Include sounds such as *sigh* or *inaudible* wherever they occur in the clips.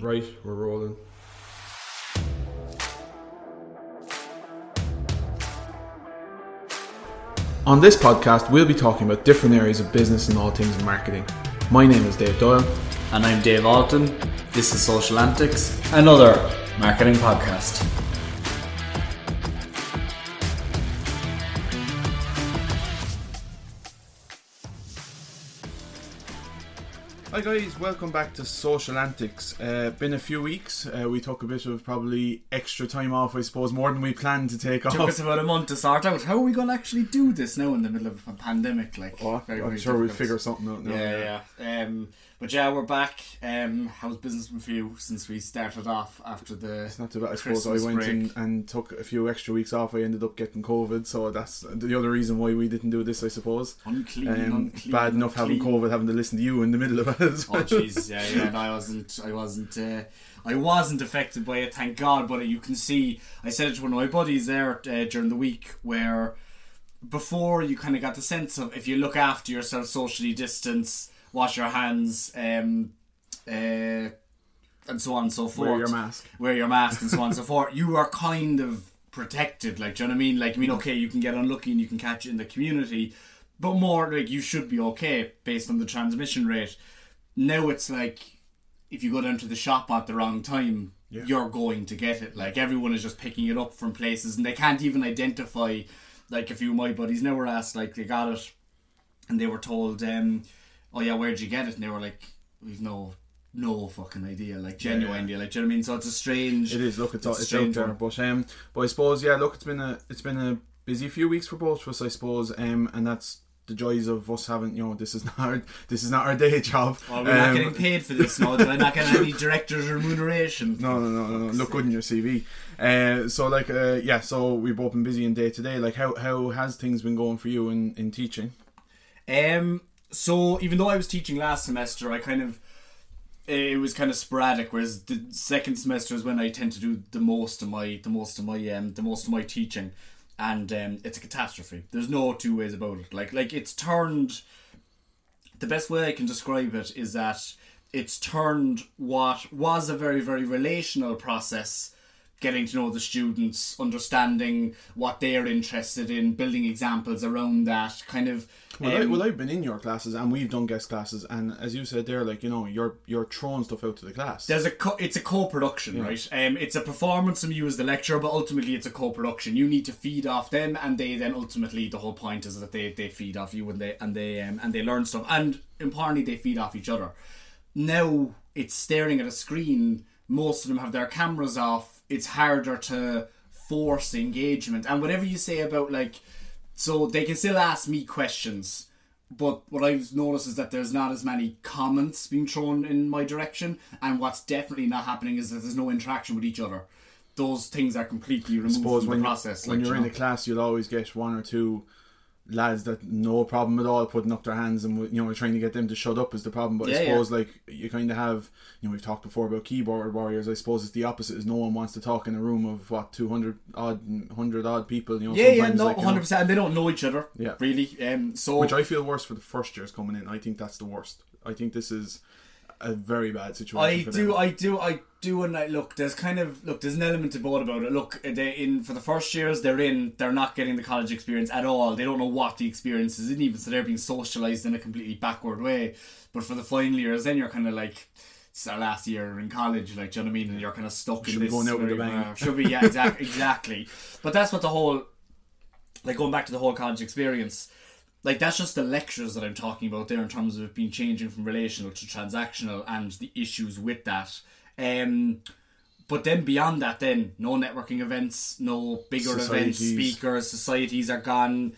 Right, we're rolling. On this podcast, we'll be talking about different areas of business and all things marketing. My name is Dave Doyle. And I'm Dave Alton. This is Social Antics, another marketing podcast. Hi guys, welcome back to Social Antics. Uh, been a few weeks. Uh, we took a bit of probably extra time off, I suppose, more than we planned to take Took off. us about a month to sort out. How are we going to actually do this now in the middle of a pandemic? Like, Oh, very, I'm very sure we'll difficult. figure something out now. Yeah, yeah. Um, but yeah, we're back. Um, how's business with you since we started off after the? It's not too bad. I suppose Christmas I went break. in and took a few extra weeks off. I ended up getting COVID, so that's the other reason why we didn't do this, I suppose. Unclean, Um, unclean, bad enough having. COVID, having to listen to you in the middle of it as Oh jeez, yeah, yeah. *laughs* No, I wasn't. I wasn't. Uh, I wasn't affected by it, thank God. But you can see, I said it to one of my buddies there uh, during the week, where before you kind of got the sense of if you look after yourself, socially distance, wash your hands, um, uh, and so on and so forth. Wear your mask. Wear your mask and so on and so *laughs* forth. You are kind of protected. Like, do you know what I mean? Like, I mean, okay, you can get unlucky and you can catch it in the community, but more like you should be okay based on the transmission rate. Now it's like if you go down to the shop at the wrong time, Yeah. you're going to get it. Like everyone is just picking it up from places, and they can't even identify. Like a few of my buddies now were asked, like they got it, and they were told, um, "Oh yeah, where'd you get it?" And they were like, "We've no, no fucking idea." Like genuinely, like do you know what I mean? So it's a strange. It is. Look, it's, a it's out strange there, one. but um, but I suppose yeah. Look, it's been a it's been a busy few weeks for both of us, I suppose. Um, and that's the joys of us having you know this is *laughs* not our, this is not our day job. Oh, we're not Um, getting paid for this now. I'm not getting any *laughs* director's remuneration. No, no, no, no, no. Look good in your CV. Uh, so like, uh, yeah. So we've both been busy in day to day. Like, how how has things been going for you in in teaching? Um. So even though I was teaching last semester, I kind of it was kind of sporadic. Whereas the second semester is when I tend to do the most of my the most of my um the most of my teaching, and um it's a catastrophe. There's no two ways about it. Like like it's turned. The best way I can describe it is that it's turned what was a very very relational process getting to know the students, understanding what they're interested in, building examples around that kind of. Well, I, um, well, I've been in your classes and we've done guest classes, and as you said there, like you know, you're you're throwing stuff out to the class. There's a co- it's a co-production, right? Um, it's a performance from you as the lecturer, but ultimately it's a co-production. You need to feed off them, and they then ultimately the whole point is that they, they feed off you and they and they um, and they learn stuff, and importantly they feed off each other. Now it's staring at a screen. Most of them have their cameras off. It's harder to force engagement, and whatever you say about like, so they can still ask me questions. But what I've noticed is that there's not as many comments being thrown in my direction, and what's definitely not happening is that there's no interaction with each other. Those things are completely removed suppose from when, the process. when like, you're you in the class, you'll always get one or two lads that no problem at all putting up their hands and you know trying to get them to shut up is the problem. But Yeah, I yeah. suppose like you kind of have you know we've talked before about keyboard warriors. I suppose it's the opposite. Is no one wants to talk in a room of what two hundred odd hundred odd people. You know, yeah, yeah, no, like, you know, hundred percent. And they don't know each other. Yeah. really. Um, so Which I feel worse for the first years coming in. I think that's the worst. I think this is a very bad situation. I do. I do, I do, and I look. There's kind of look. There's an element to both about it. Look, they in for the first years they're in. They're not getting the college experience at all. They don't know what the experience is, and even so, they're being socialized in a completely backward way. But for the final years, then you're kind of like. It's our last year in college, like, do you know what I mean? And you're kind of stuck Should in be this. going out with a bang. uh, should be, yeah, exactly, *laughs* exactly. But that's what the whole, like, going back to the whole college experience like that's just the lectures that I'm talking about there in terms of it being changing from relational to transactional and the issues with that. Um, but then beyond that, then no networking events, no bigger events, speakers, societies are gone.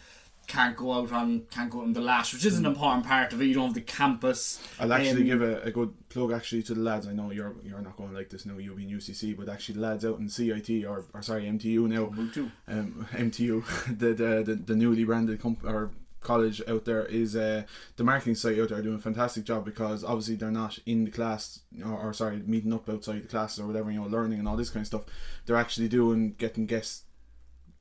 Can't go out on can't go out on the lash, which is an important part of it. You don't have the campus. I'll actually Um, give a, a good plug actually to the lads. I know you're you're not going to like this now. You'll be in UCC, but actually the lads out in CIT or, or sorry MTU now. Um, *laughs* MTU, *laughs* the, the the the newly branded comp- or college out there is uh, the marketing site out there doing a fantastic job because obviously they're not in the class or, or sorry meeting up outside the classes or whatever you know learning and all this kind of stuff. They're actually doing getting guests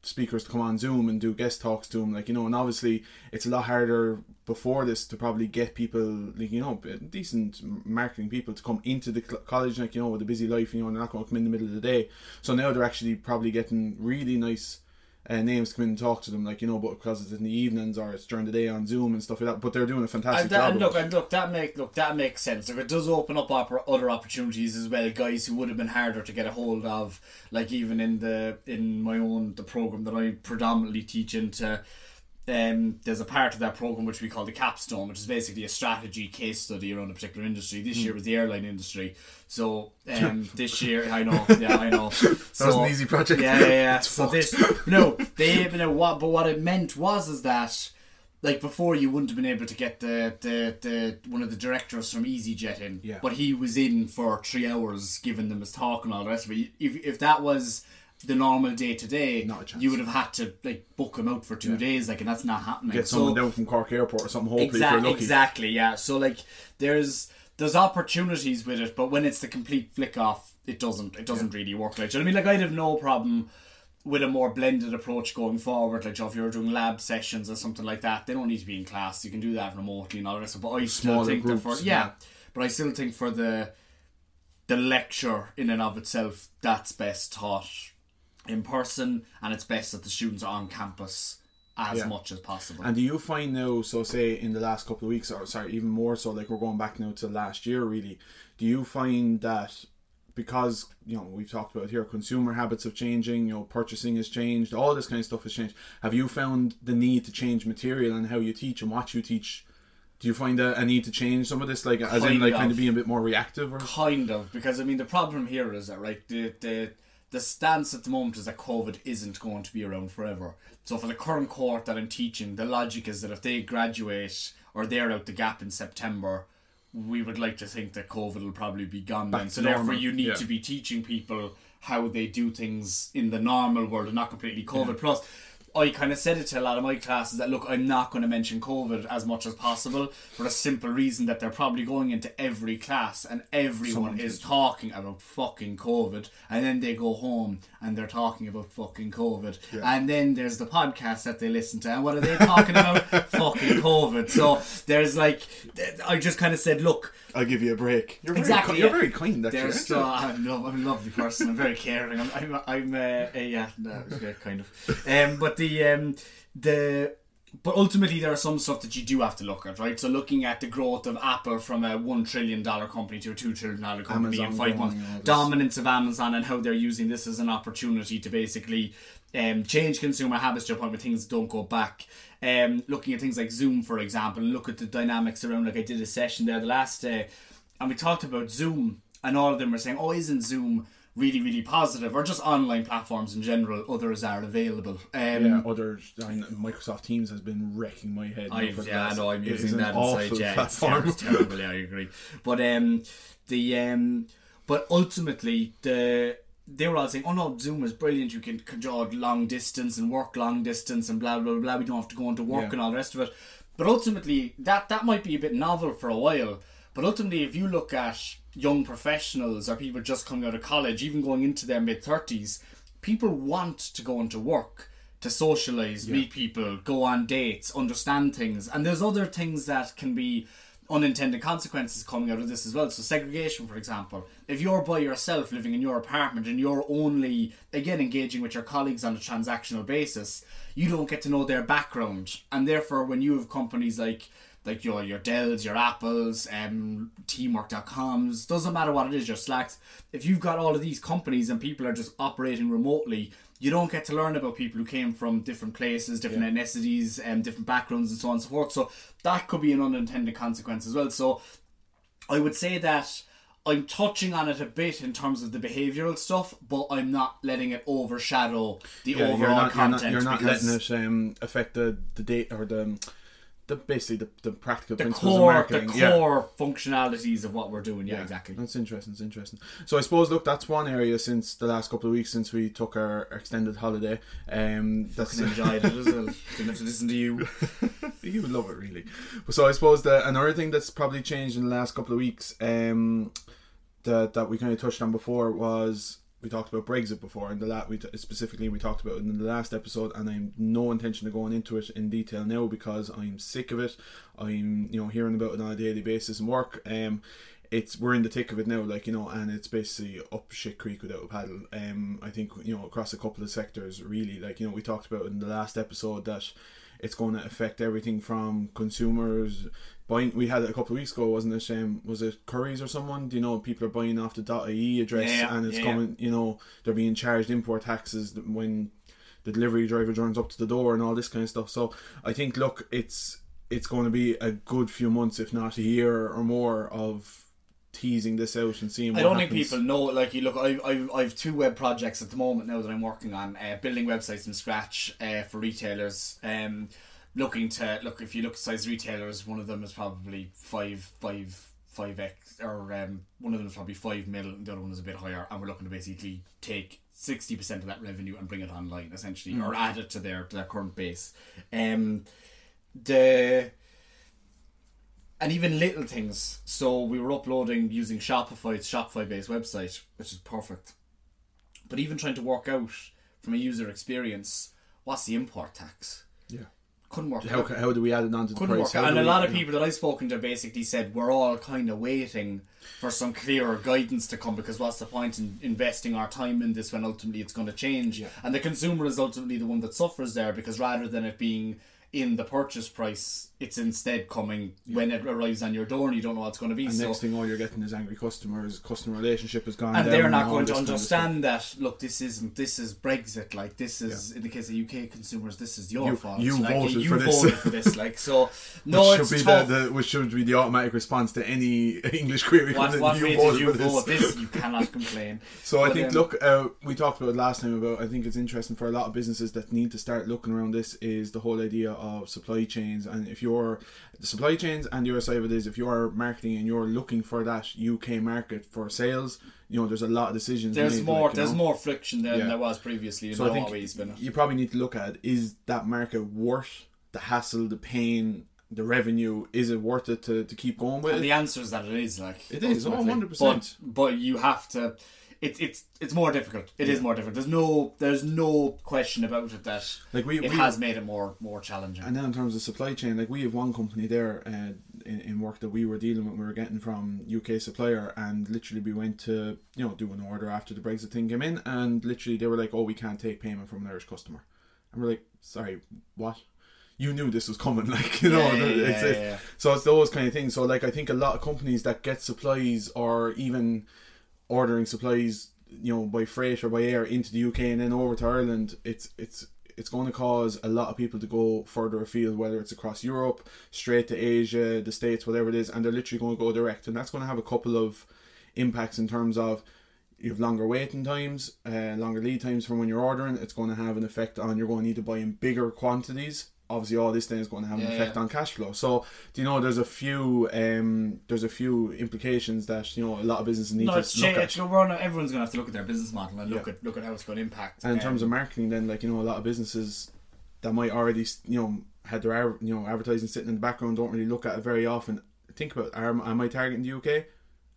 speakers to come on Zoom and do guest talks to them, like you know, and obviously it's a lot harder before this to probably get people, like you know, decent marketing people to come into the college, like you know, with a busy life, you know, they're not going to come in the middle of the day. So now they're actually probably getting really nice uh, names come in and talk to them, like you know, but because it's in the evenings or it's during the day on Zoom and stuff like that. But they're doing a fantastic and that, job. And look, and look, that make look that makes sense. Like it does open up other opportunities as well. Guys who would have been harder to get a hold of, like even in the in my own the program that I predominantly teach into um, there's a part of that program which we call the capstone, which is basically a strategy case study around a particular industry. This mm. year was the airline industry. So um, *laughs* this year, I know, yeah, I know. *laughs* that so, was an easy project. Yeah, yeah. yeah. *laughs* so this, no, they, you know, what, but what it meant was is that. Like before, you wouldn't have been able to get the, the, the one of the directors from EasyJet in, yeah. but he was in for three hours, giving them his talk and all the rest of it. If, if that was the normal day to day, you would have had to like book him out for two yeah. days, like, and that's not happening. Get someone so, down from Cork Airport or something. Hopefully, exactly, exactly, yeah. So like, there's there's opportunities with it, but when it's the complete flick off, it doesn't it doesn't yeah. really work. Like, you know I mean, like I'd have no problem with a more blended approach going forward. Like, if you're doing lab sessions or something like that, they don't need to be in class. You can do that remotely and all the rest. But I still Smaller think groups, for yeah, yeah, but I still think for the the lecture in and of itself, that's best taught in person, and it's best that the students are on campus as yeah. much as possible. And do you find now, so say in the last couple of weeks, or sorry, even more so, like we're going back now to last year, really, do you find that because you know we've talked about here, consumer habits are changing, you know, purchasing has changed, all this kind of stuff has changed. Have you found the need to change material and how you teach and what you teach? Do you find a, a need to change some of this, like as in like of. kind of being a bit more reactive? Or? Kind of, because I mean the problem here is that right the the the stance at the moment is that COVID isn't going to be around forever. So for the current cohort that I'm teaching, the logic is that if they graduate or they're out the gap in September, we would like to think that COVID will probably be gone Back then. So normal. therefore, you need yeah. to be teaching people how they do things in the normal world and not completely COVID. Yeah. Plus, I kind of said it to a lot of my classes that look, I'm not going to mention COVID as much as possible for a simple reason that they're probably going into every class and everyone Someone is talking about fucking COVID, and then they go home and they're talking about fucking COVID, yeah. and then there's the podcast that they listen to, and what are they talking about? *laughs* fucking COVID. So there's like, I just kind of said, look I'll give you a break. You're exactly. Very, you're very kind, actually. There's, uh, I'm, lo- I'm a lovely person. I'm very caring. I'm, I'm, I'm uh, uh, yeah, no, kind of. Um, but the um, the but ultimately there are some stuff that you do have to look at, right? So looking at the growth of Apple from a one trillion dollar company to a two trillion dollar company Amazon in five months, dominance of Amazon and how they're using this as an opportunity to basically um, change consumer habits to a point where things don't go back. Um, looking at things like Zoom, for example, and look at the dynamics around. Like I did a session there the last day, and we talked about Zoom, and all of them were saying, "Oh, isn't Zoom?" Really, really positive, or just online platforms in general. Others are available. Um, yeah, others. I mean, Microsoft Teams has been wrecking my head. I, yeah, I know. I'm using that inside. Yeah, it's, terrible, it's *laughs* terrible. Yeah, I agree. But um, the um, but ultimately the they were all saying, "Oh no, Zoom is brilliant. You can control long distance and work long distance and blah blah blah. We don't have to go into work yeah. and all the rest of it." But ultimately, that that might be a bit novel for a while. But ultimately, if you look at young professionals or people just coming out of college, even going into their mid thirties, people want to go into work to socialize, yeah. meet people, go on dates, understand things, and there's other things that can be unintended consequences coming out of this as well. So segregation, for example, if you're by yourself living in your apartment and you're only again engaging with your colleagues on a transactional basis, you don't get to know their background, and therefore when you have companies like like your your Dells, your Apples, um, Teamwork.coms, doesn't matter what it is, your Slacks. If you've got all of these companies and people are just operating remotely, you don't get to learn about people who came from different places, different yeah. ethnicities, and um, different backgrounds, and so on and so forth. So that could be an unintended consequence as well. So I would say that I'm touching on it a bit in terms of the behavioural stuff, but I'm not letting it overshadow the yeah, overall you're not, content. You're not, you're not letting it um, affect the the date or the the basically the, the practical the principles core, of marketing. The core yeah. functionalities of what we're doing. Yeah, yeah, exactly. That's interesting. It's interesting. So I suppose look, that's one area since the last couple of weeks since we took our extended holiday. Um, that's *laughs* enjoyed it. Didn't have to listen to you. *laughs* you would love it, really. So I suppose the another thing that's probably changed in the last couple of weeks, um, that that we kind of touched on before was we talked about Brexit before, and the la- we t- specifically we talked about in the last episode, and I'm no intention of going into it in detail now because I'm sick of it. I'm you know hearing about it on a daily basis in work. Um, it's we're in the thick of it now, like you know, and it's basically up shit creek without a paddle. Um, I think you know across a couple of sectors, really, like you know, we talked about in the last episode that it's going to affect everything from consumers buying. We had it a couple of weeks ago, wasn't it? Um, was it Currys or someone? Do you know people are buying off the .ie address Yeah, and it's yeah, coming? You know, they're being charged import taxes when the delivery driver turns up to the door and all this kind of stuff. So I think, look, it's it's going to be a good few months, if not a year or more, of teasing this out and seeing. What I don't happens. think people know. Like, you look, I, I, I have two web projects at the moment now that I'm working on, uh, building websites from scratch uh, for retailers. Um, looking to look if you look at size retailers, one of them is probably five, five, five x, or um, one of them is probably five mil, and the other one is a bit higher. And we're looking to basically take sixty percent of that revenue and bring it online, essentially, or add it to their to their current base. Um, the and even little things. So we were uploading using Shopify, it's Shopify based website, which is perfect. But even trying to work out from a user experience, what's the import tax? Couldn't work How, out. how do we add it onto the Couldn't price? work out. And a lot of people that I've spoken to basically said we're all kind of waiting for some clearer guidance to come because what's the point in investing our time in this when ultimately it's going to change? Yeah. And the consumer is ultimately the one that suffers there because rather than it being in the purchase price, it's instead coming when it arrives on your door and you don't know what it's going to be. And so next thing, all you're getting is angry customers. Customer relationship has gone and they're not all going to this kind of understand that look this isn't this is brexit like this is in the case of uk consumers this is your You- fault you like, voted you for this. for this like so *laughs* no Which it's should be the, the which should be the automatic response to any *laughs* English query. what, what you voted you for this. vote this you cannot complain *laughs* So I think, um, look, uh, we talked about last time about. I think it's interesting for a lot of businesses that need to start looking around this is the whole idea of supply chains. And if you're the supply chains, and other side of it is if you're marketing and you're looking for that UK market for sales, you know, there's a lot of decisions. there's made, more like, there's know. more friction there Yeah. than there was previously So I think always been you probably need to look at is that market worth the hassle, the pain, the revenue? Is it worth it to, to keep going with and it? the answer is that it is like It is, oh, ultimately. 100%. but but you have to it's it's it's more difficult It is more difficult there's no there's no question about it that Like we, it we has made it more more challenging And then in terms of supply chain, like we have one company there uh, in, in work that we were dealing with, we were getting from UK supplier, and literally we went to you know do an order after the Brexit thing came in, and literally they were like, "Oh, we can't take payment from an Irish customer," and we're like, "Sorry, what?" You knew this was coming, *laughs* like you know. Yeah, yeah, it's- yeah. So it's those kind of things. So like I think a lot of companies that get supplies or even ordering supplies, you know, by freight or by air into the UK and then over to Ireland, it's it's it's going to cause a lot of people to go further afield, whether it's across Europe, straight to Asia, the States, whatever it is, and they're literally going to go direct, and that's going to have a couple of impacts in terms of you have longer waiting times, uh, longer lead times from when you're ordering. It's going to have an effect on you're going to need to buy in bigger quantities. Obviously, all this then is going to have an effect yeah. on cash flow. So, do you know there's a few um, there's a few implications that you know a lot of businesses need no, to it's look at. on, everyone's going to have to look at their business model and look Yeah. at look at how it's going to impact. And in um, terms of marketing, then like you know, a lot of businesses that might already you know had their you know advertising sitting in the background don't really look at it very often. Think about are, am I targeting the UK?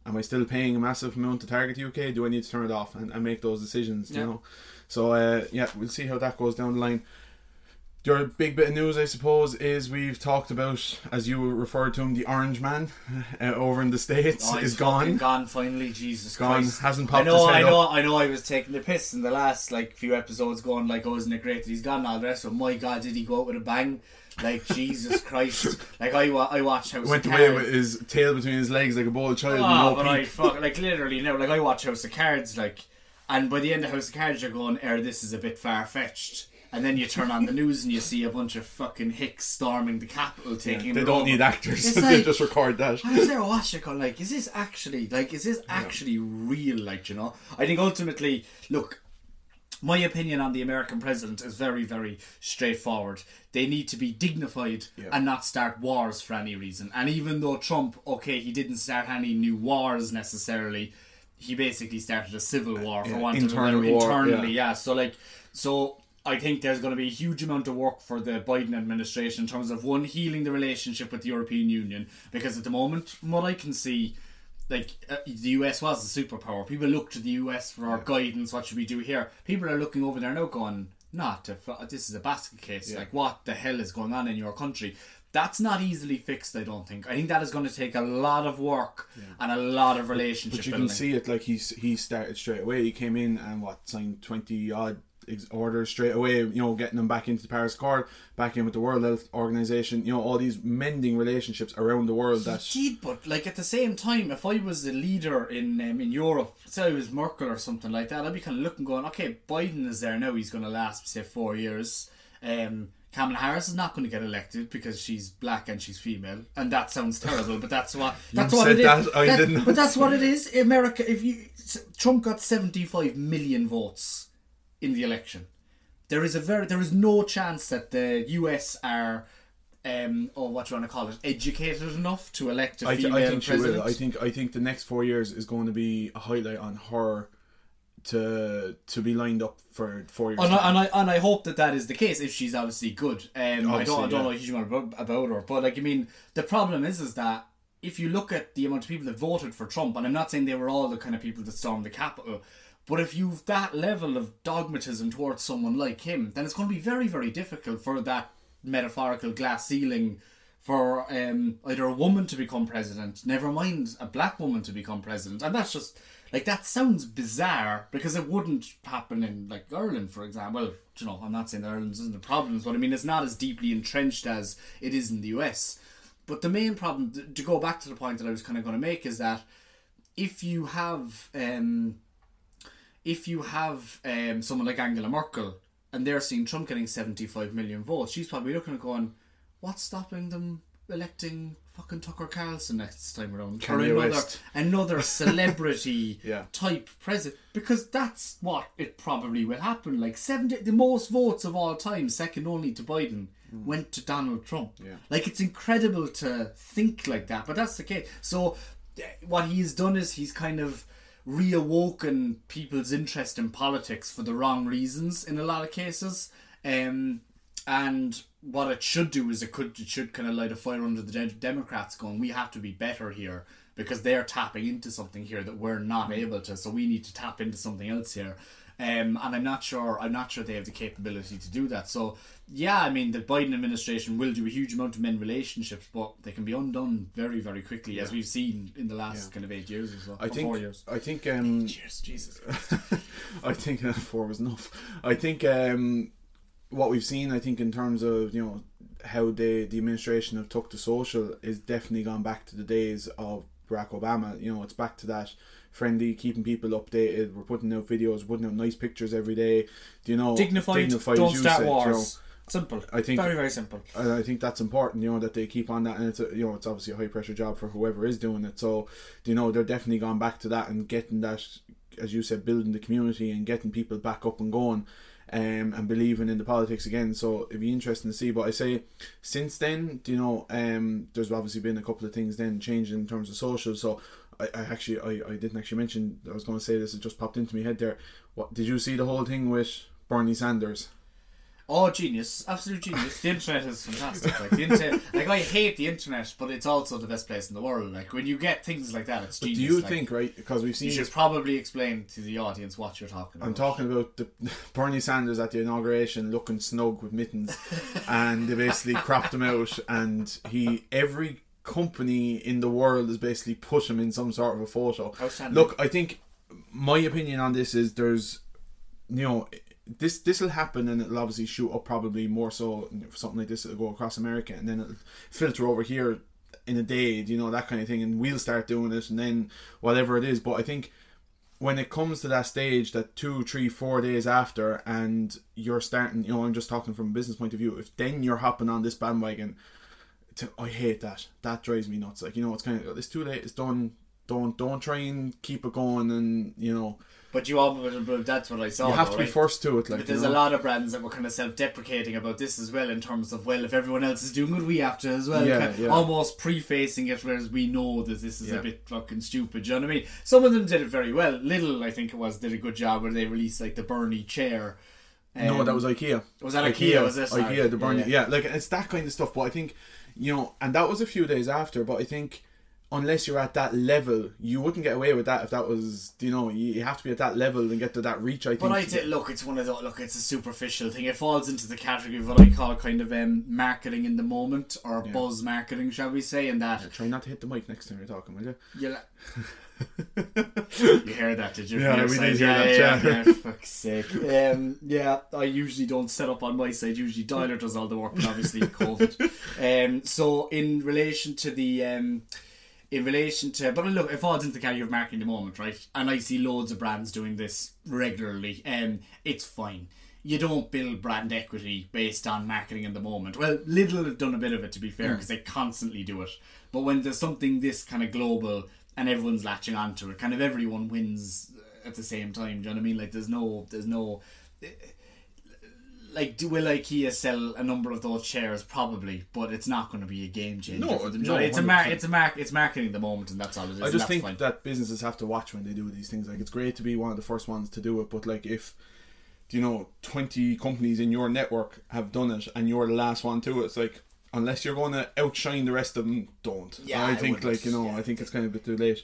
Am I still paying a massive amount to target the UK? Do I need to turn it off and, and make those decisions? Yeah. You know, so uh, yeah, we'll see how that goes down the line. Other big bit of news, I suppose, is we've talked about, as you referred to him, the Orange Man *laughs* uh, over in the states Oh, is gone. Gone finally, Jesus Gone. Christ. Hasn't I popped know, his head I know, up. I know. I was taking the piss in the last like few episodes, going like, "Oh, isn't it great that he's gone?" And all the rest. But my God, did he go out with a bang? Like *laughs* Jesus Christ! Like I, wa- I watched House Went of away Cards. with his tail between his legs like a bold child. Oh, no but I fuck *laughs* like literally no, like I watch House of Cards, like, and by the end of House of Cards, you're going, "Er, this is a bit far fetched." And then you turn on the news and you see a bunch of fucking hicks storming the capital, taking. They don't over. need actors. It's *laughs* they just record that. I was there watching, going like, is this actually like, is this actually real? Like, you know, I think ultimately, look, my opinion on the American president is very, very straightforward. They need to be dignified Yeah. and not start wars for any reason. And even though Trump, okay, he didn't start any new wars necessarily, he basically started a civil uh, war for Yeah, want of a internal war, internally. yeah. Yeah. So like, so I think there's going to be a huge amount of work for the Biden administration in terms of one healing the relationship with the European Union because at the moment, from what I can see, like uh, the US was a superpower. People look to the US for our guidance. What should we do here? People are looking over there now, going, "Not if uh, this is a basket case. Like, what the hell is going on in your country?" That's not easily fixed. I don't think. I think that is going to take a lot of work and a lot of relationship But you building. can see it like he's he started straight away. He came in and what signed twenty odd orders straight away. You know, getting them back into the Paris Accord, back in with the World Health Organization. You know, all these mending relationships around the world. That He did, but like at the same time, if I was the leader in um, in Europe, say I was Merkel or something like that, I'd be kind of looking, going, okay, Biden is there now; he's going to last say four years. Um, Kamala Harris is not going to get elected because she's black and she's female, and that sounds terrible, but that's what *laughs* that's what said it is. that, I didn't. But that's what it is. America, if you Trump got seventy five million votes in the election, there is a very there is no chance that the US are. Um, or what you want to call it, educated enough to elect a I, th- female I think she president. will. I think I think the next four years is going to be a highlight on her to to be lined up for four years. And I, and I and I hope that that is the case if she's obviously good. Um, I don't I Obviously, don't yeah. know a huge amount about, about her, but like I mean, the problem is is that if you look at the amount of people that voted for Trump, and I'm not saying they were all the kind of people that stormed the Capitol, but if you've that level of dogmatism towards someone like him, then it's going to be very very difficult for that metaphorical glass ceiling for um, either a woman to become president, never mind a black woman to become president, and that's just like that sounds bizarre because it wouldn't happen in like Ireland, for example. Well, you know, I'm not saying that Ireland isn't the problems, but I mean it's not as deeply entrenched as it is in the US. But the main problem, to go back to the point that I was kind of going to make, is that if you have um, if you have um, someone like Angela Merkel and they're seeing Trump getting 75 million votes, she's probably looking at going, what's stopping them electing fucking Tucker Carlson next time around? Kanye or another, West. another *laughs* celebrity Yeah. type president. Because that's what it probably will happen. Like 70, the most votes of all time, second only to Biden, went to Donald Trump. Yeah. Like it's incredible to think like that, but that's the case. So eh, what he's done is he's kind of reawoken people's interest in politics for the wrong reasons in a lot of cases. Um, and what it should do is it could it should kind of light a fire under the De- Democrats, going, we have to be better here because they're tapping into something here that we're not able to. So we need to tap into something else here. Um, and I'm not sure. I'm not sure they have the capability to do that. So, yeah, I mean, the Biden administration will do a huge amount to mend relationships, but they can be undone very, very quickly, as we've seen in the last kind of eight years or so. I or think four years. I think um Cheers, Jesus. *laughs* I think uh, four was enough. I think um, what we've seen, I think in terms of you know how they the administration have took to social is definitely gone back to the days of Barack Obama. You know, it's back to that friendly, keeping people updated. We're putting out videos, putting out nice pictures every day. Do you know Dignified, dignified, don't start said, you know. wars. Simple. I think- very, very simple. And I think that's important, you know, that they keep on that, and it's a, you know, it's obviously a high pressure job for whoever is doing it. So, you know, they're definitely gone back to that and getting that, as you said, building the community and getting people back up and going, um, and believing in the politics again. So it'd be interesting to see. But I say, since then, you know, um, there's obviously been a couple of things then changing in terms of social. So. I, I actually I, I didn't actually mention I was going to say this it just popped into my head there. What did you see the whole thing with Bernie Sanders? Oh, genius! Absolute genius. The internet is fantastic. Like the internet, like I hate the internet, but it's also the best place in the world. Like when you get things like that, it's Do genius. Do you like, think right because we've seen you should probably explain to the audience what you're talking about? I'm talking about the *laughs* Bernie Sanders at the inauguration looking snug with mittens, and they basically cropped him out, and he every company in the world has basically put him in some sort of a photo. Look, I think my opinion on this is there's, you know. This this will happen and it'll obviously shoot up probably more so something like this will go across America and then it'll filter over here in a day, you know that kind of thing, and we'll start doing it and then whatever it is. But I think when it comes to that stage that two three four days after and you're starting you know i'm just talking from a business point of view if then you're hopping on this bandwagon to, i hate that that drives me nuts like you know it's kind of it's too late it's done don't don't try and keep it going and you know But you all, that's what I saw. you have though, to be right? first to it like But you there's know. a lot of brands that were kind of self-deprecating about this as well, in terms of well, if everyone else is doing it, we have to as well. Yeah, kind of yeah. Almost prefacing it, whereas we know that this is Yeah. a bit fucking stupid. Do you know what I mean? Some of them did it very well. Lidl, I think it was, did a good job where they released like the Bernie chair. no Um, that was ikea was that IKEA, was it? Sorry. ikea the Bernie Yeah, yeah, like it's that kind of stuff but i think you know and that was a few days after but i think unless you're at that level, you wouldn't get away with that if that was, you know, you, have to be at that level and get to that reach. I think. But I did look. It's one of the look. It's a superficial thing. It falls into the category of what I call kind of um, marketing in the moment or buzz marketing, shall we say? And that get- Try not to hit the mic next time you're talking, will you? *laughs* you you heard that, did you? Yeah, we did hear yeah, that, Yeah, yeah. yeah, fuck's sake. Um, yeah, I usually don't set up on my side. Usually, Dialer does all the work, but obviously COVID. *laughs* Um, so in relation to the. Um, in relation to, but look, it falls into the category of marketing at the moment, right? And I see loads of brands doing this regularly. Um, it's fine. You don't build brand equity based on marketing in the moment. Well, Lidl have done a bit of it to be fair because they constantly do it. But when there's something this kind of global and everyone's latching onto it, kind of everyone wins at the same time. Do you know what I mean? Like there's no, there's no like do will IKEA sell a number of those chairs probably, but it's not going to be a game changer No, for them. no, it's a mar- it's a mark it's marketing the moment, and that's all it is. I just think fine. that businesses have to watch when they do these things. Like it's great to be one of the first ones to do it, but like if you know twenty companies in your network have done it and you're the last one to it, it's like unless you're going to outshine the rest of them, don't. Yeah, I I think wouldn't, like you know yeah. I think it's kind of a bit too late.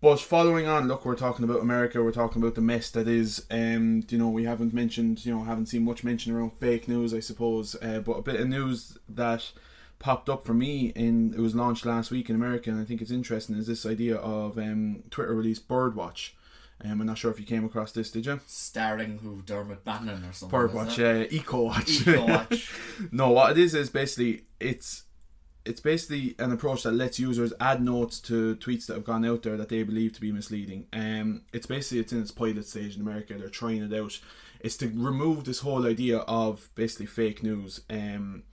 But following on, look, we're talking about America. We're talking about the mess that is. Um, you know, we haven't mentioned. You know, haven't seen much mention around fake news, I suppose. Uh, but a bit of news that popped up for me in it was launched last week in America, and I think it's interesting. Is this idea of um, Twitter released Birdwatch? Um, I'm not sure if you came across this. Did you? starring who Dermot Bannon or something. Birdwatch, it? uh, Eco Watch. Eco-watch. *laughs* no, what it is is basically it's it's basically an approach that lets users add notes to tweets that have gone out there that they believe to be misleading. Um, it's basically it's in its pilot stage in America. They're trying it out. It's to remove this whole idea of basically fake news. Um,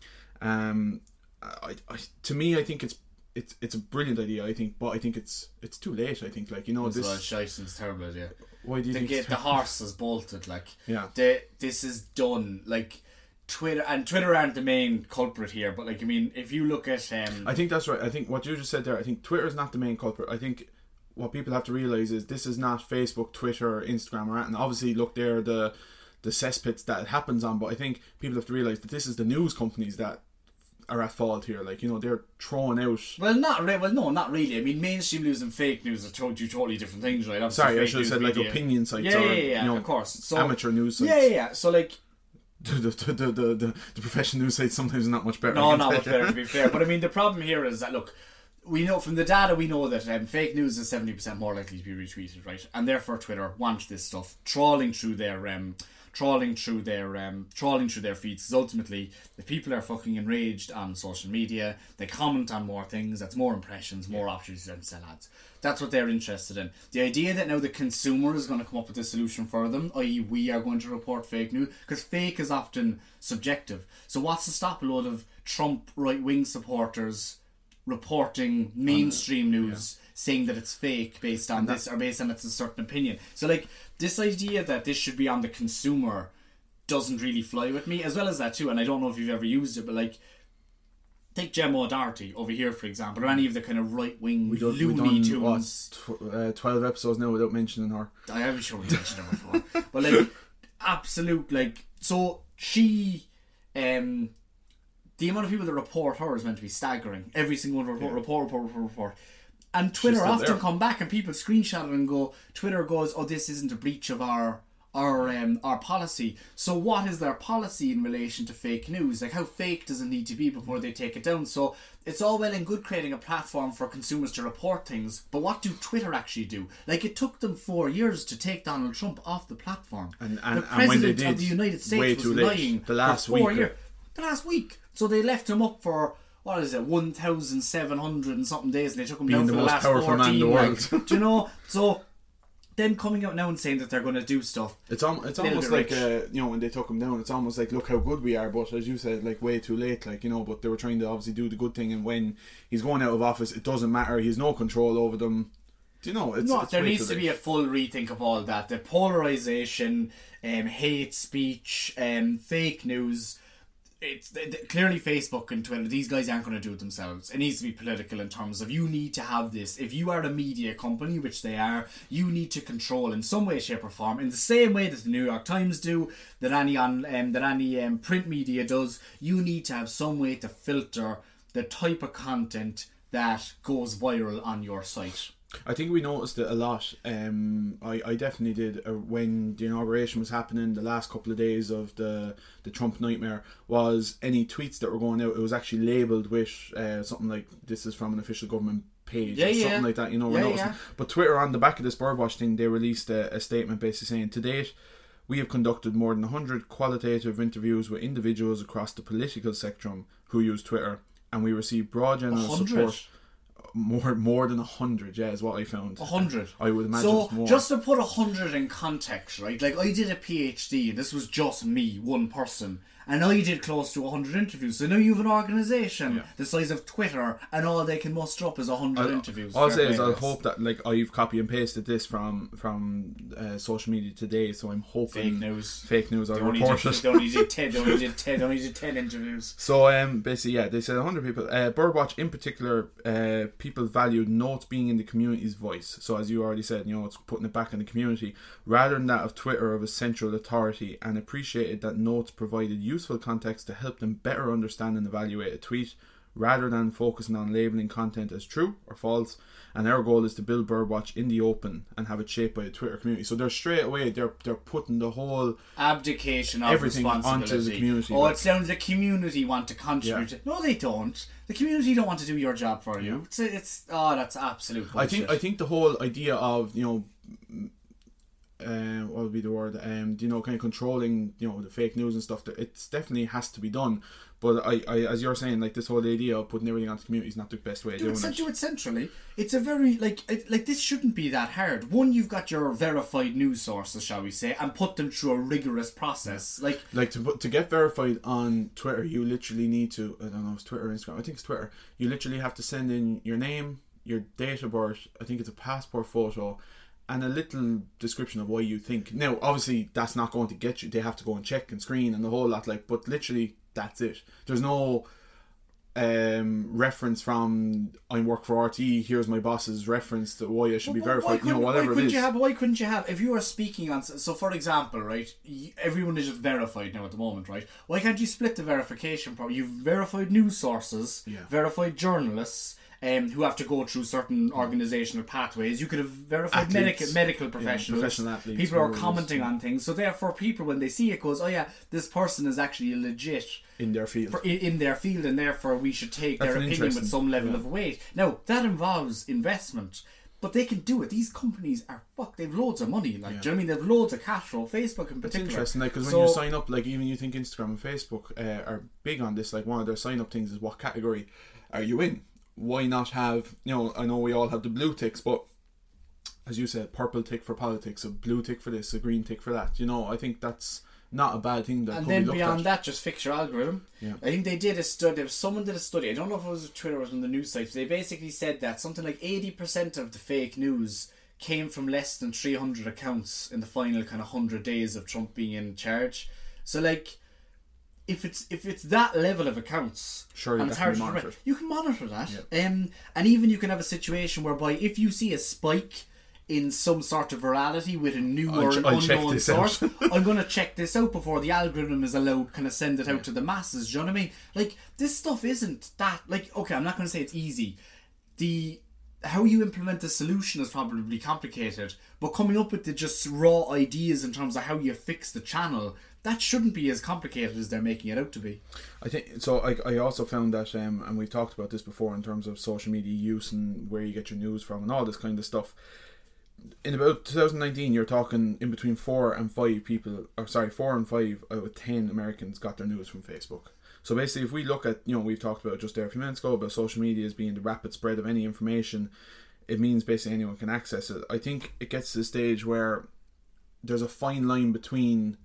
um, I, I, to me, I think it's it's it's a brilliant idea. I think, but I think it's it's too late. I think, like you know, It's this. it's terrible idea. why do you The, think? it's the horse is bolted. Like Yeah. the, this is done. Like Twitter and Twitter aren't the main culprit here, but like I mean, if you look at um, I think that's right. I think what you just said there. I think Twitter is not the main culprit. I think what people have to realize is this is not Facebook, Twitter, Instagram, or anything. Obviously, look, they're the the cesspits that it happens on. But I think people have to realize that this is the news companies that are at fault here. Like you know, they're throwing out. Well, not re- well, no, not really. I mean, mainstream news and fake news are two, two totally different things, right? Obviously, Sorry, I should have said like media- opinion sites Yeah, or yeah, yeah, you know, of course. So amateur news sites. Yeah, yeah, yeah. So like, The, the, the, the, the, professional news sites sometimes are not much better. No, *laughs* not much better to be fair. But I mean, the problem here is that look, we know from the data we know that um, fake news is seventy percent more likely to be retweeted, right? And therefore, Twitter wants this stuff trawling through their um, trawling through their um, trawling through their feeds. Because ultimately, if people are fucking enraged on social media, they comment on more things. That's more impressions, more opportunities for them to sell ads. That's what they're interested in. The idea that now the consumer is going to come up with a solution for them, i.e., we are going to report fake news, because fake is often subjective. So, what's to stop a load of Trump right wing supporters reporting mainstream news saying that it's fake based on this or based on it's a certain opinion? So, like, this idea that this should be on the consumer doesn't really fly with me, as well as that, too. And I don't know if you've ever used it, but like, take Gemma O'Doherty over here, for example, or any of the kind of right wing We done- we Looney done, what, Tunes. tw- uh, Twelve episodes now without mentioning her. I am sure we mentioned it before, *laughs* but like absolute like so she, um, the amount of people that report her is meant to be staggering. Every single one report, report, report, report, report. And Twitter often there. come back and people screenshot it and go. Twitter goes, "Oh, this isn't a breach of our." Our um, our policy. So what is their policy in relation to fake news? Like how fake does it need to be before they take it down? So it's all well and good creating a platform for consumers to report things, but what do Twitter actually do? Like it took them four years to take Donald Trump off the platform. And- and- the and when they president did, of the United States was late. lying The last for four week years. The last week. So they left him up for what is it, one thousand seven hundred and something days, and they took him Being down the for the most last powerful man in the fourteen. world. like, do you know? *laughs* So them coming out now and saying that they're going to do stuff. It's al- it's almost like uh, you know when they took him down. It's almost like look how good we are, but as you said, like way too late. Like you know, but they were trying to obviously do the good thing, and when he's going out of office, it doesn't matter. He has no control over them. Do you know? It's, No, it's there needs to late. be a full rethink of all that. The polarization, um, hate speech, um, fake news. It's th- th- clearly Facebook and Twitter. These guys aren't going to do it themselves. It needs to be political in terms of you need to have this. If you are a media company, which they are, you need to control in some way, shape, or form, in the same way that the New York Times do, that any on um, that any um, print media does. You need to have some way to filter the type of content that goes viral on your site. I think we noticed it a lot. Um, I, I definitely did uh, when the inauguration was happening. The last couple of days of the the Trump nightmare was any tweets that were going out. It was actually labelled with uh, something like "This is from an official government page" Yeah, or yeah. something like that. You know, we're Yeah, noticing. yeah. But Twitter on the back of this birdwatch thing, they released a, a statement basically saying, "To date." We have conducted more than 100 qualitative interviews with individuals across the political spectrum who use Twitter, and we received broad general 100? support. More, more than a 100, yeah, is what I found. A hundred. I would imagine So just to put a hundred in context, right? Like I did a PhD, this was just me, one person, and I did close to hundred interviews. So now you have an organisation Yeah. the size of Twitter, and all they can muster up is hundred interviews. All I'll say is I hope that like I've copy and pasted this from from uh, social media today, so I'm hoping fake news. Fake news. I They only, did, reported. they only did ten. They only did *laughs* ten. They only did ten interviews. So um, basically, yeah, they said 100 people. Uh, Birdwatch in particular, uh, people valued notes being in the community's voice. So as you already said, you know, it's putting it back in the community rather than that of Twitter of a central authority, and appreciated that notes provided useful context to help them better understand and evaluate a tweet, rather than focusing on labeling content as true or false. And our goal is to build Birdwatch in the open and have it shaped by the Twitter community. So they're straight away they're they're putting the whole Abdication of Everything onto the community, Oh, like- it sounds the community want to contribute. No, they don't. The community don't want to do your job for you. It's, it's oh, that's absolute bullshit. I think I think the whole idea of you know, uh, what would be the word? Um, you know, kind of controlling you know the fake news and stuff. That it's definitely has to be done. But I, I, as you're saying, like this whole idea of putting everything onto the community is not the best way of do doing it, it. do it centrally. It's a very like it, like this shouldn't be that hard. One, you've got your verified news sources, shall we say, and put them through a rigorous process. Like Like to put- to get verified on Twitter, you literally need to. I don't know it's Twitter or Instagram. I think it's Twitter. You literally have to send in your name, your date of birth. I think it's a passport photo. And a little description of why you think. Now, obviously, that's not going to get you. They have to go and check and screen and the whole lot. Like, but literally, that's it. There's no um reference from I work for RT. Here's my boss's reference to why I should be Why- why verified. You know, whatever why couldn't is. You have, why couldn't you have, if you are speaking on, so for example, right, everyone is just verified now at the moment, right? Why can't you split the verification part? You've verified news sources, Yeah. verified journalists, um, who have to go through certain organizational pathways. You could have verified Athletes. medical medical professionals. professional athletes, people are whatever it is, commenting yeah. on things. So therefore, people when they see it goes, oh yeah, this person is actually legit in their field. for, in, in their field, and therefore we should take That's their opinion with some level yeah. of weight. Now that involves investment, but they can do it. These companies are fuck. They've loads of money. Like, do you know what I mean? They've loads of cash flow. Facebook in It's particular. interesting, like, because when you sign up, like, even you think Instagram and Facebook uh, are big on this. Like, one of their sign up things is what category are you in? Why not have, you know, I know we all have the blue ticks, but as you said, purple tick for politics, a blue tick for this, a green tick for that. You know, I think that's not a bad thing that and then be beyond at. that, just fix your algorithm. Yeah. I think they did a study. There was someone did a study. I don't know if it was Twitter or on the news sites. They basically said that something like eighty percent of the fake news came from less than three hundred accounts in the final kind of hundred days of Trump being in charge. So like. If it's if it's that level of accounts, Surely and it's hard to direct, you can monitor that. Um, and even you can have a situation whereby if you see a spike in some sort of virality with a new I'll or an I'll unknown source, *laughs* I'm going to check this out before the algorithm is allowed kind of send it out to the masses. Do you know what I mean? Like this stuff isn't that like okay. I'm not going to say it's easy. The how you implement the solution is probably complicated, but coming up with the just raw ideas in terms of how you fix the channel that shouldn't be as complicated as they're making it out to be. I think so. I, I also found that, um, and we've talked about this before in terms of social media use and where you get your news from and all this kind of stuff. In about 2019, you're talking in between four and five people, or sorry, four and five out of ten Americans got their news from Facebook. So basically, if we look at, you know, we've talked about just there a few minutes ago about social media as being the rapid spread of any information, it means basically anyone can access it. I think it gets to the stage where there's a fine line between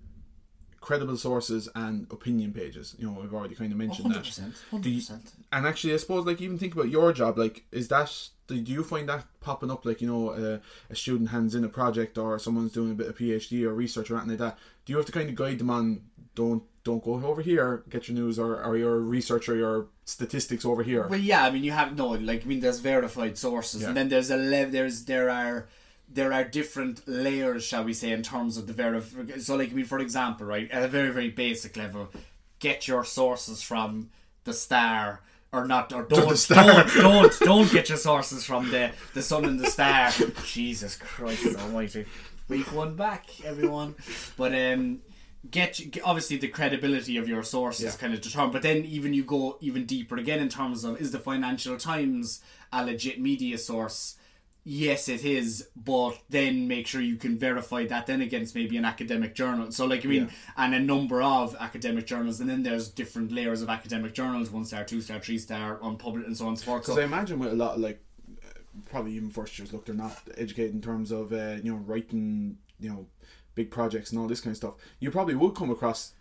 credible sources and opinion pages. You know, we've already kind of mentioned that. 100%. Do you- 100%. And actually, I suppose, like, even think about your job. Like, is that do you find that popping up? Like, you know, uh, a student hands in a project, or someone's doing a bit of PhD or research or anything like that. Do you have to kind of guide them on don't don't go over here, get your news, or, or your research or your statistics over here? Well, yeah, I mean, you have no like. I mean, there's verified sources, Yeah. and then there's a le- there's there are there are different layers, shall we say, in terms of the verif. So, like, I mean, for example, right, at a very very basic level, get your sources from the Star, or not or don't don't don't don't get your sources from the the Sun and the Star. *laughs* Jesus Christ Almighty, week one back, everyone. But um, get, get obviously the credibility of your sources Yeah. kind of determined. But then even you go even deeper again in terms of is the Financial Times a legit media source? Yes, it is, but then make sure you can verify that then against maybe an academic journal. So, like, I mean, Yeah. and a number of academic journals, and then there's different layers of academic journals one star, two star, three star, unpublished, and so on and so forth. Because So, I imagine with a lot of like, probably even first years, look, they're not educated in terms of uh, you know writing, you know, big projects and all this kind of stuff. You probably would come across.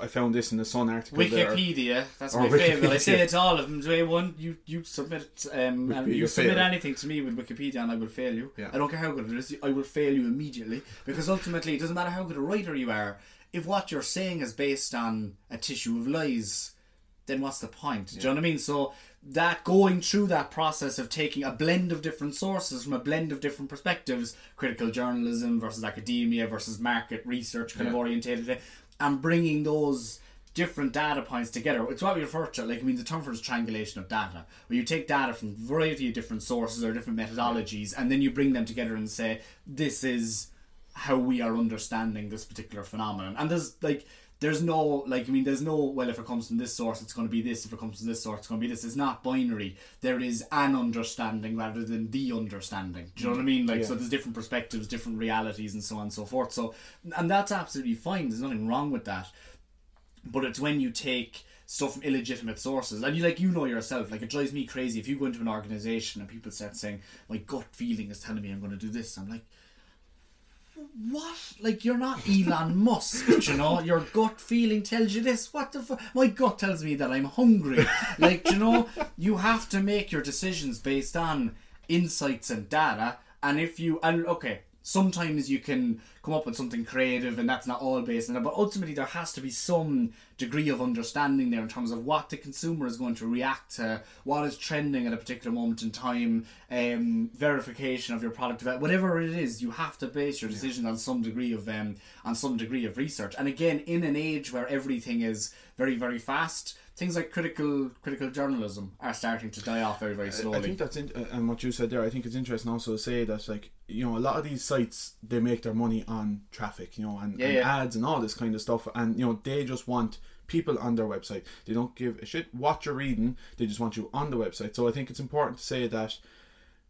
I found this in the Sun article. there. Wikipedia, that's Or my favourite. I say it to all of them. Day one, you you submit um, and Wikipedia you submit fail. anything to me with Wikipedia, and I will fail you. Yeah. I don't care how good it is. I will fail you immediately because ultimately, it doesn't matter how good a writer you are. If what you're saying is based on a tissue of lies, then what's the point? Do you know what I mean? So that going through that process of taking a blend of different sources from a blend of different perspectives, critical journalism versus academia versus market research kind of orientated, and bringing those different data points together. It's what we refer to, like I mean, the term for is triangulation of data, where you take data from a variety of different sources or different methodologies, and then you bring them together and say, this is how we are understanding this particular phenomenon. And there's like there's no like I mean there's no well if it comes from this source it's going to be this if it comes from this source it's going to be this. It's not binary. There is an understanding rather than the understanding. Do you know what I mean? Like so there's different perspectives, different realities, and so on and so forth. So and that's absolutely fine. There's nothing wrong with that. But it's when you take stuff from illegitimate sources and you like you know yourself like it drives me crazy if you go into an organization and people start saying my gut feeling is telling me i'm going to do this i'm like what? Like you're not Elon Musk, you know. *laughs* Your gut feeling tells you this. What the fuck? My gut tells me that I'm hungry. Like you know, you have to make your decisions based on insights and data. And if you and okay, sometimes you can come up with something creative, and that's not all based on it. But ultimately, there has to be some degree of understanding there in terms of what the consumer is going to react to, what is trending at a particular moment in time, um, verification of your product, whatever it is, you have to base your decision on some degree of um, on some degree of research. And again, in an age where everything is very very fast, things like critical critical journalism are starting to die off very very slowly. I think that's in, uh, and what you said there. I think it's interesting also to say that like you know a lot of these sites they make their money on traffic, you know, and, Yeah, and yeah. ads and all this kind of stuff, and you know they just want people on their website. They don't give a shit what you're reading. They just want you on the website. So I think it's important to say that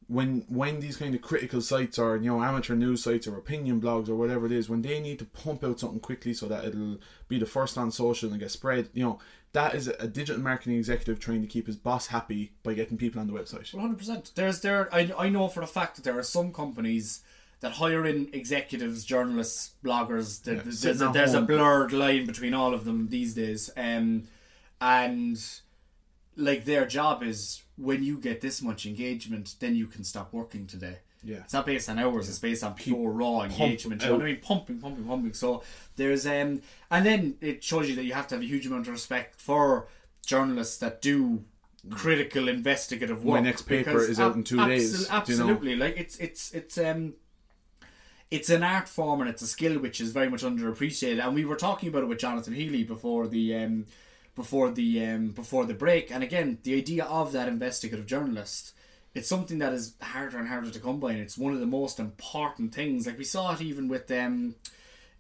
when when these kind of critical sites or you know amateur news sites or opinion blogs or whatever it is when they need to pump out something quickly so that it'll be the first on social and get spread you know that is a digital marketing executive trying to keep his boss happy by getting people on the website One hundred percent. There's there. I, I know for a fact that there are some companies that hire in executives, journalists, bloggers. That there's, sitting a, at there's a blurred line between all of them these days. Um, and like their job is when you get this much engagement, then you can stop working today. Yeah. It's not based on hours, it's based on pure raw engagement. You know what I mean? Pumping, pumping, pumping. So there's um and then it shows you that you have to have a huge amount of respect for journalists that do critical investigative work. My next paper is out in two days, do you know? Absolutely. Like it's it's it's um it's an art form and it's a skill which is very much underappreciated. And we were talking about it with Jonathan Healy before the um, before the um, before the break. And again, the idea of that investigative journalist, it's something that is harder and harder to come by, and it's one of the most important things. Like we saw it even with um,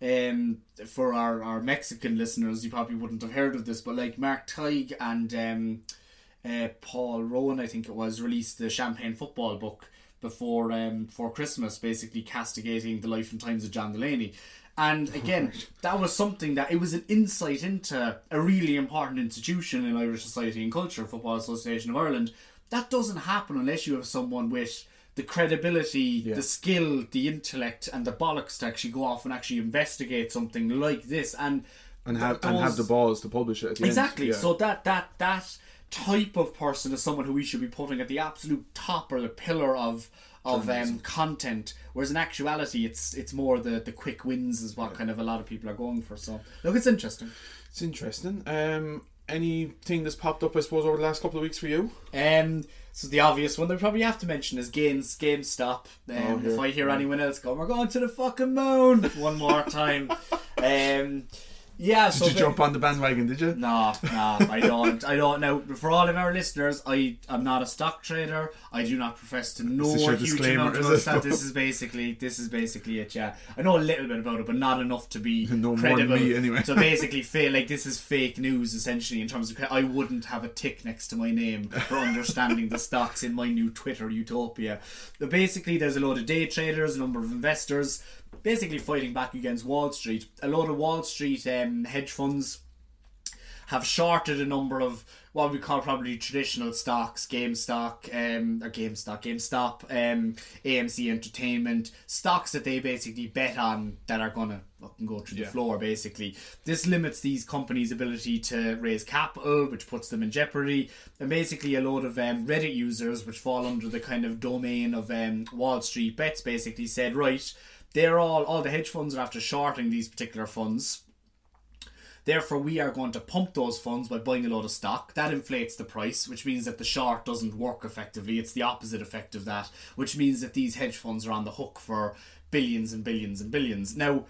um, for our, our Mexican listeners, you probably wouldn't have heard of this, but like Mark Tighe and um, uh, Paul Rowan, I think it was, released the Champagne Football book before um, before Christmas, basically castigating the life and times of John Delaney. And again, that was something that it was an insight into a really important institution in Irish society and culture, Football Association of Ireland. That doesn't happen unless you have someone with the credibility, the skill, the intellect, and the bollocks to actually go off and actually investigate something like this. And and have th- and have the balls to publish it at the Exactly. end. Yeah. So that that that type of person is someone who we should be putting at the absolute top or the pillar of of um, content. Whereas in actuality, it's it's more the the quick wins is what kind of a lot of people are going for. So look, it's interesting. it's interesting. Um, anything that's popped up, I suppose, over the last couple of weeks for you? Um, so the obvious one that we probably have to mention is Games GameStop. Um, Oh, if. I hear anyone else go, "We're going to the fucking moon" one more time, *laughs* um, Yeah, Did so you jump on the bandwagon? Did you? No, no, I don't. I don't. Now, for all of our listeners, I am not a stock trader. I do not profess to know This is your a huge disclaimer, amount is about that. This *laughs* is basically this is basically it. Yeah, I know a little bit about it, but not enough to be No more than credible. me, anyway. So basically, fa- like this is fake news essentially in terms of I wouldn't have a tick next to my name for understanding the stocks in my new Twitter utopia. But basically, there's a load of day traders, a number of investors, basically fighting back against Wall Street. A lot of Wall Street um, hedge funds have shorted a number of what we call probably traditional stocks, GameStop, um, or GameStop, GameStop, um, AMC Entertainment, stocks that they basically bet on that are gonna fucking go through the floor. Basically, this limits these companies' ability to raise capital, which puts them in jeopardy. And basically, a lot of um, Reddit users, which fall under the kind of domain of um, Wall Street bets, basically said, right, they're all all the hedge funds are after shorting these particular funds. Therefore, we are going to pump those funds by buying a load of stock. That inflates the price, which means that the short doesn't work effectively. It's the opposite effect of that, which means that these hedge funds are on the hook for billions and billions and billions. Now,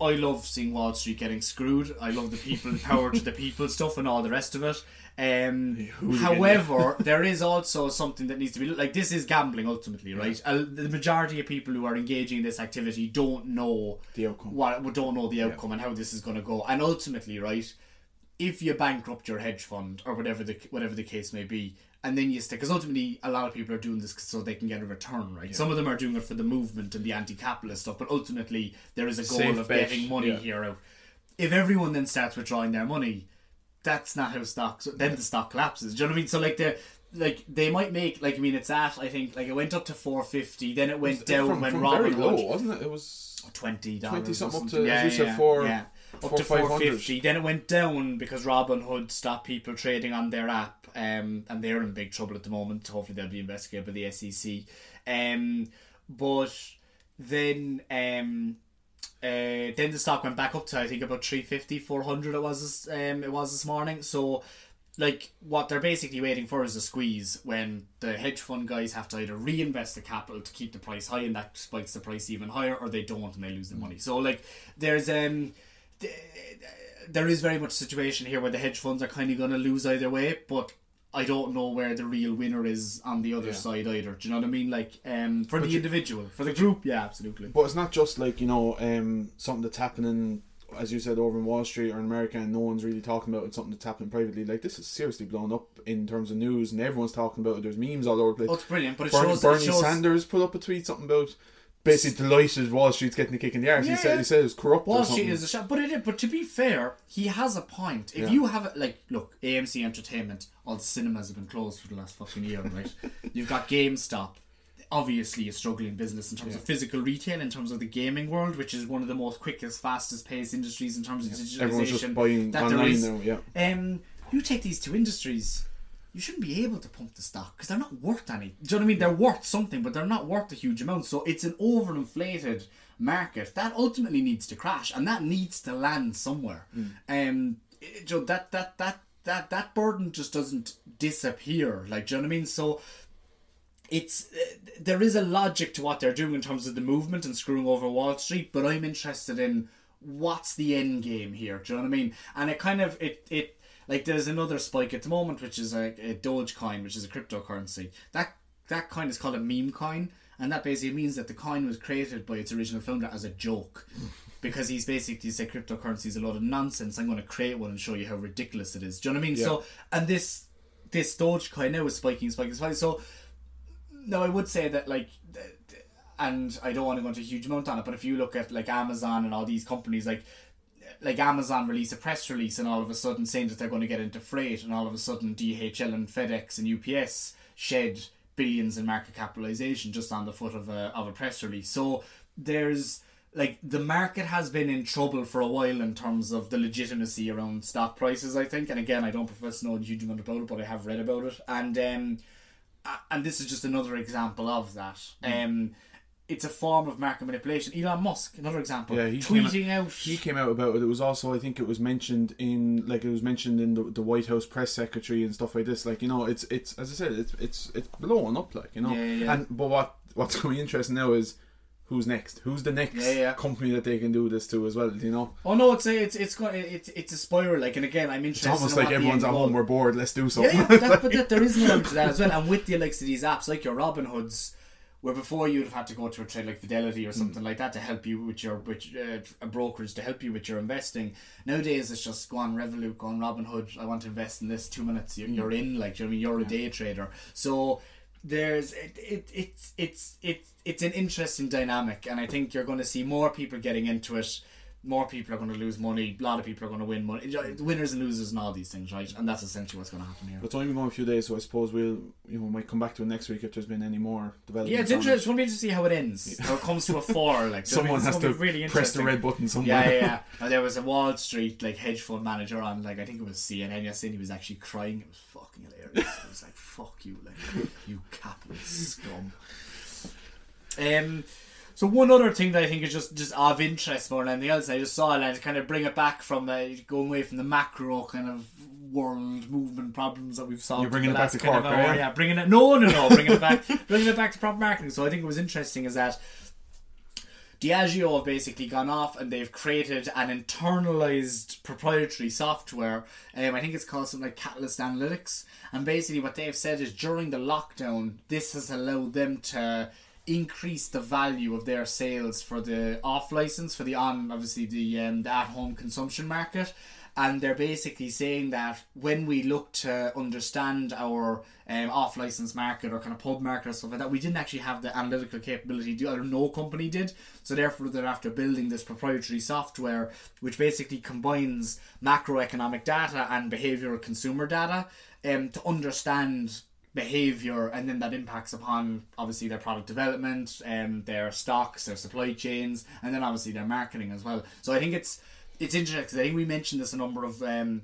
I love seeing Wall Street getting screwed. I love the people, power to the people stuff, and all the rest of it. Um, *laughs* however, there is also something that needs to be like this is gambling ultimately, right? Uh, the majority of people who are engaging in this activity don't know The outcome. what don't know the outcome and how this is going to go. And ultimately, right, if you bankrupt your hedge fund or whatever the whatever the case may be, and then you stick, because ultimately a lot of people are doing this so they can get a return, right? Some of them are doing it for the movement and the anti-capitalist stuff, but ultimately there is a goal Safe of bet, getting money yeah. here out. If everyone then starts withdrawing their money, that's not how stocks. Then the stock collapses. Do you know what I mean? So like the. Like they might make like I mean it's at I think like it went up to four fifty then it went down from, when from Robin very low, wasn't it? It was twenty dollars. 20 something up to, as you said, four- up four to four fifty. Then it went down because Robinhood stopped people trading on their app, um, and they're in big trouble at the moment. Hopefully, they'll be investigated by the SEC. Um, but then um. Uh, then the stock went back up to I think about 350 400 it was this, um, it was this morning so like what they're basically waiting for is a squeeze when the hedge fund guys have to either reinvest the capital to keep the price high and that spikes the price even higher or they don't and they lose their money so like there's um there is very much a situation here where the hedge funds are kind of going to lose either way but I don't know where the real winner is on the other Yeah. side either do you know what I mean like um for But the you- individual for the group yeah absolutely But it's not just like you know um, something that's happening, as you said, over in Wall Street or in America, and no one's really talking about it. Something that's happening privately. Like this is seriously blown up in terms of news, and everyone's talking about it. There's memes all over the place. oh it's brilliant but it Bernie, shows, Bernie it shows Sanders put up a tweet something about basically delighted Wall Street's getting the kick in the arse. Yeah, he said yeah. he said it's corrupt. Wall Street is a shot, but it. But to be fair, he has a point. If Yeah. you have it, like, look, AMC Entertainment, all the cinemas have been closed for the last fucking year, right? *laughs* You've got GameStop, obviously a struggling business in terms of physical retail, in terms of the gaming world, which is one of the most quickest, fastest paced industries in terms of digitalization. Everyone's just buying that there online is. now. Yeah. Um, you take these two industries, you shouldn't be able to pump the stock because they're not worth any. Do you know what I mean? They're worth something, but they're not worth a huge amount. So it's an overinflated market that ultimately needs to crash, and that needs to land somewhere. Um, it- Joe, that that that that that burden just doesn't disappear. Like, do you know what I mean? So it's uh, there is a logic to what they're doing in terms of the movement and screwing over Wall Street, but I'm interested in what's the end game here. Do you know what I mean? And it kind of it it like there's another spike at the moment, which is a, a Dogecoin, which is a cryptocurrency. That that coin is called a meme coin, and that basically means that the coin was created by its original founder as a joke. *laughs* Because he's basically said cryptocurrency is a lot of nonsense. I'm going to create one and show you how ridiculous it is. Do you know what I mean? So, and this this Dogecoin now is spiking, spiking, spiking. So, no, I would say that like, and I don't want to go into a huge amount on it, but if you look at like Amazon and all these companies, like like Amazon release a press release and all of a sudden saying that they're going to get into freight, and all of a sudden DHL and FedEx and UPS shed billions in market capitalization just on the foot of a of a press release. So there's like the market has been in trouble for a while in terms of the legitimacy around stock prices. I think, and again, I don't profess to know a huge amount about it, but I have read about it, and um, and this is just another example of that. Mm. Um, it's a form of market manipulation. Elon Musk, another example, Yeah, he tweeting out. He came out about it. It was also, I think, it was mentioned in, like, it was mentioned in the, the White House press secretary and stuff like this. Like, you know, it's it's as I said, it's it's it's blowing up, like, you know. Yeah, yeah, yeah. And but what what's going to be interesting now is who's next? Who's the next Yeah, yeah. company that they can do this to as well? You know, Oh no, it's a, it's it's got it's it's a spiral. Like, and again, I'm interested. it's almost like everyone's at home. We're bored. Let's do Yeah, something. yeah, that, but that, there is an *laughs* element to that as well. And with the likes of these apps, like your Robin Hoods, where before you'd have had to go to a trade like Fidelity or something like that to help you with your with uh, a brokerage to help you with your investing. Nowadays, it's just go on Revolut, go on Robinhood. I want to invest in this. Two minutes, you're, you're in. Like, you know, I mean, you're a day trader. So there's it, it it's it's it's it's an interesting dynamic, and I think you're going to see more people getting into it. More people are going to lose money. A lot of people are going to win money. Winners and losers and all these things, right? And that's essentially what's going to happen here. But it's only been going a few days, so I suppose we'll you know we might come back to it next week if there's been any more developments. Yeah, it's interesting. It's going to be interesting to see how it ends. How it comes to a four. Like do you know Someone what I mean? It's has gonna really press the red button somewhere. Yeah, yeah, *laughs* yeah. And there was a Wall Street like hedge fund manager on like I think it was CNN yesterday. and He was actually crying. It was fucking hilarious. It was like fuck you, like you capitalist scum. Um. So one other thing that I think is just just of interest more than anything else, I just saw it and kind of bring it back from uh, going away from the macro kind of world movement problems that we've solved. You're bringing it back to kind of Cork, hour. Yeah, bringing it. No, no, no, bringing it back, *laughs* bringing it back to proper marketing. So I think it was interesting is that Diageo have basically gone off and they've created an internalized proprietary software. Um, I think it's called something like Catalyst Analytics. And basically, what they've said is during the lockdown, this has allowed them to increase the value of their sales for the off license for the on obviously the um, the at home consumption market and they're basically saying that when we look to understand our um, off license market or kind of pub market or stuff like that, we didn't actually have the analytical capability to, or no company did. So therefore, they're after building this proprietary software, which basically combines macroeconomic data and behavioral consumer data um, to understand behavior and then that impacts upon obviously their product development um, their stocks their supply chains and then obviously their marketing as well. So i think it's it's interesting 'cause i think we mentioned this a number of um,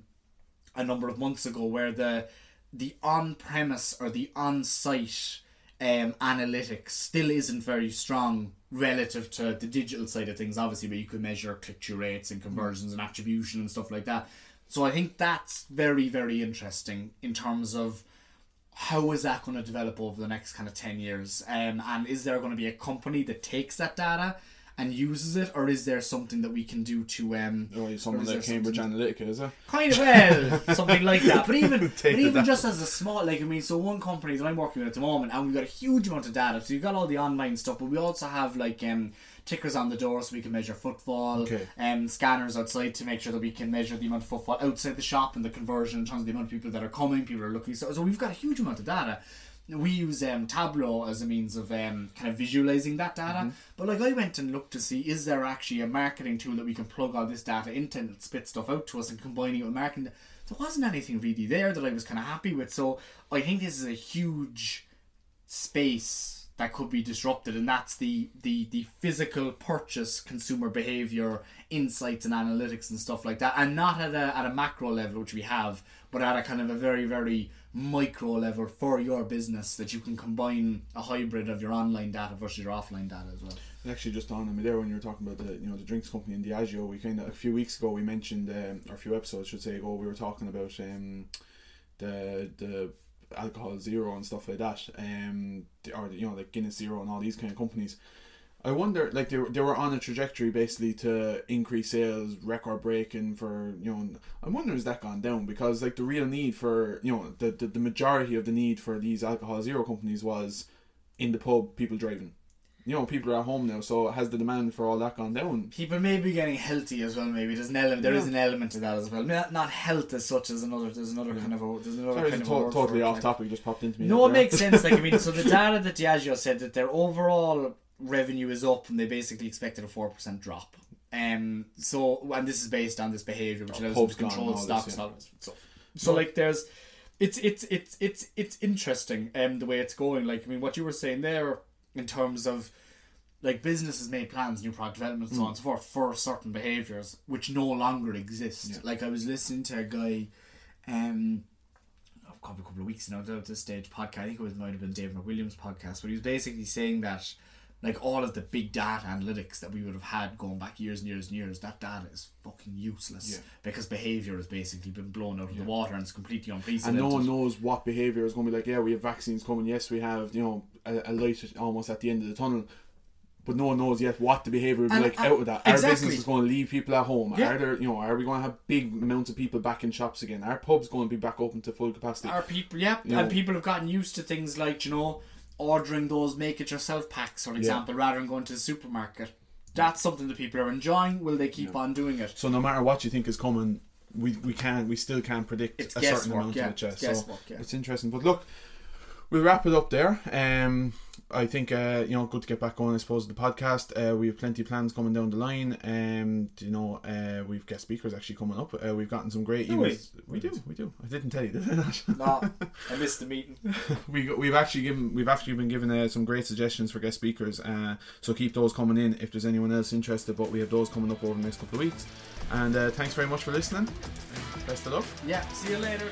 a number of months ago where the the on premise or the on site um, analytics still isn't very strong relative to the digital side of things obviously where you can measure click-through rates and conversions and attribution and stuff like that. So i think that's very very interesting in terms of how is that going to develop over the next kind of 10 years um, and is there going to be a company that takes that data and uses it or is there something that we can do to um Oh, someone is like Cambridge something- Analytica, is it? kind of well *laughs* something like that but even but even data. just as a small like i mean so one company that i'm working with at the moment and we've got a huge amount of data so you've got all the online stuff but we also have like um tickers on the door so we can measure footfall Okay. um scanners outside to make sure that we can measure the amount of footfall outside the shop and the conversion in terms of the amount of people that are coming people are looking so, so we've got a huge amount of data we use um, Tableau as a means of um, kind of visualizing that data. Mm-hmm. But like I went and looked to see is there actually a marketing tool that we can plug all this data into and spit stuff out to us and combining it with marketing. There wasn't anything really there that I was kind of happy with. So I think this is a huge space that could be disrupted and that's the the the physical purchase consumer behavior insights and analytics and stuff like that. And not at a, at a macro level which we have but at a kind of a very very micro level for your business that you can combine a hybrid of your online data versus your offline data as well. Actually, just on me there when you were talking about the you know the drinks company in Diageo, we kind of a few weeks ago we mentioned um, or a few episodes should say ago we were talking about um, the the alcohol zero and stuff like that, um, or you know like Guinness Zero and all these kind of companies. I wonder, like they were, they were on a trajectory basically to increase sales, record breaking for you know. I wonder has that gone down because like the real need for you know the, the the majority of the need for these alcohol zero companies was in the pub, people driving. You know, people are at home now, so has the demand for all that gone down? people may be getting healthy as well maybe there's an element there is Yeah. an element to that as well not, not health as such as another there's another kind of a there's another Sorry, kind of to- totally off topic, just popped into me. No, it makes sense. Like I mean, so the *laughs* data that Diageo said that their overall revenue is up, and they basically expected a four percent drop. Um, so and this is based on this behavior, which Oh, allows to control stocks. and yeah. So, so like there's, it's it's it's it's it's interesting. Um, the way it's going. Like I mean, what you were saying there in terms of like businesses made plans, new product development, so on and so forth for certain behaviors which no longer exist. Yeah. Like I was listening to a guy, um, a couple, couple of weeks now, at this stage podcast. I think it was might have been Dave McWilliams' podcast, but he was basically saying that like all of the big data analytics that we would have had going back years and years and years, that data is fucking useless Yeah. because behavior has basically been blown out of the water and it's completely unprecedented. and no one knows what behavior is going to be like. Yeah, we have vaccines coming. Yes, we have you know a, a light almost at the end of the tunnel. but no one knows yet what the behaviour will be And- like and- out of that. Our business is going to leave people at home. Yeah. Are there, you know, are we going to have big amounts of people back in shops again? Are pubs going to be back open to full capacity? Our people, yeah, You and know- people have gotten used to things like you know ordering those make it yourself packs, for example, rather than going to the supermarket. That's something that people are enjoying. Will they keep on doing it? So no matter what you think is coming, we we can we still can't predict It's a certain amount yeah, of it. yeah. it's So yeah. it's interesting. But look, we'll wrap it up there. Um, I think uh, you know, good to get back on. I suppose the podcast. Uh, we have plenty of plans coming down the line. Um, you know, uh, we've guest speakers actually coming up. Uh, we've gotten some great emails. we? We do, we do. I didn't tell you, did I not? *laughs* No, *laughs* I missed the meeting. we got- we've actually given we've actually been given uh, some great suggestions for guest speakers. Uh, so keep those coming in if there's anyone else interested. But we have those coming up over the next couple of weeks. And uh, thanks very much for listening. Best of luck. Yeah, see you later.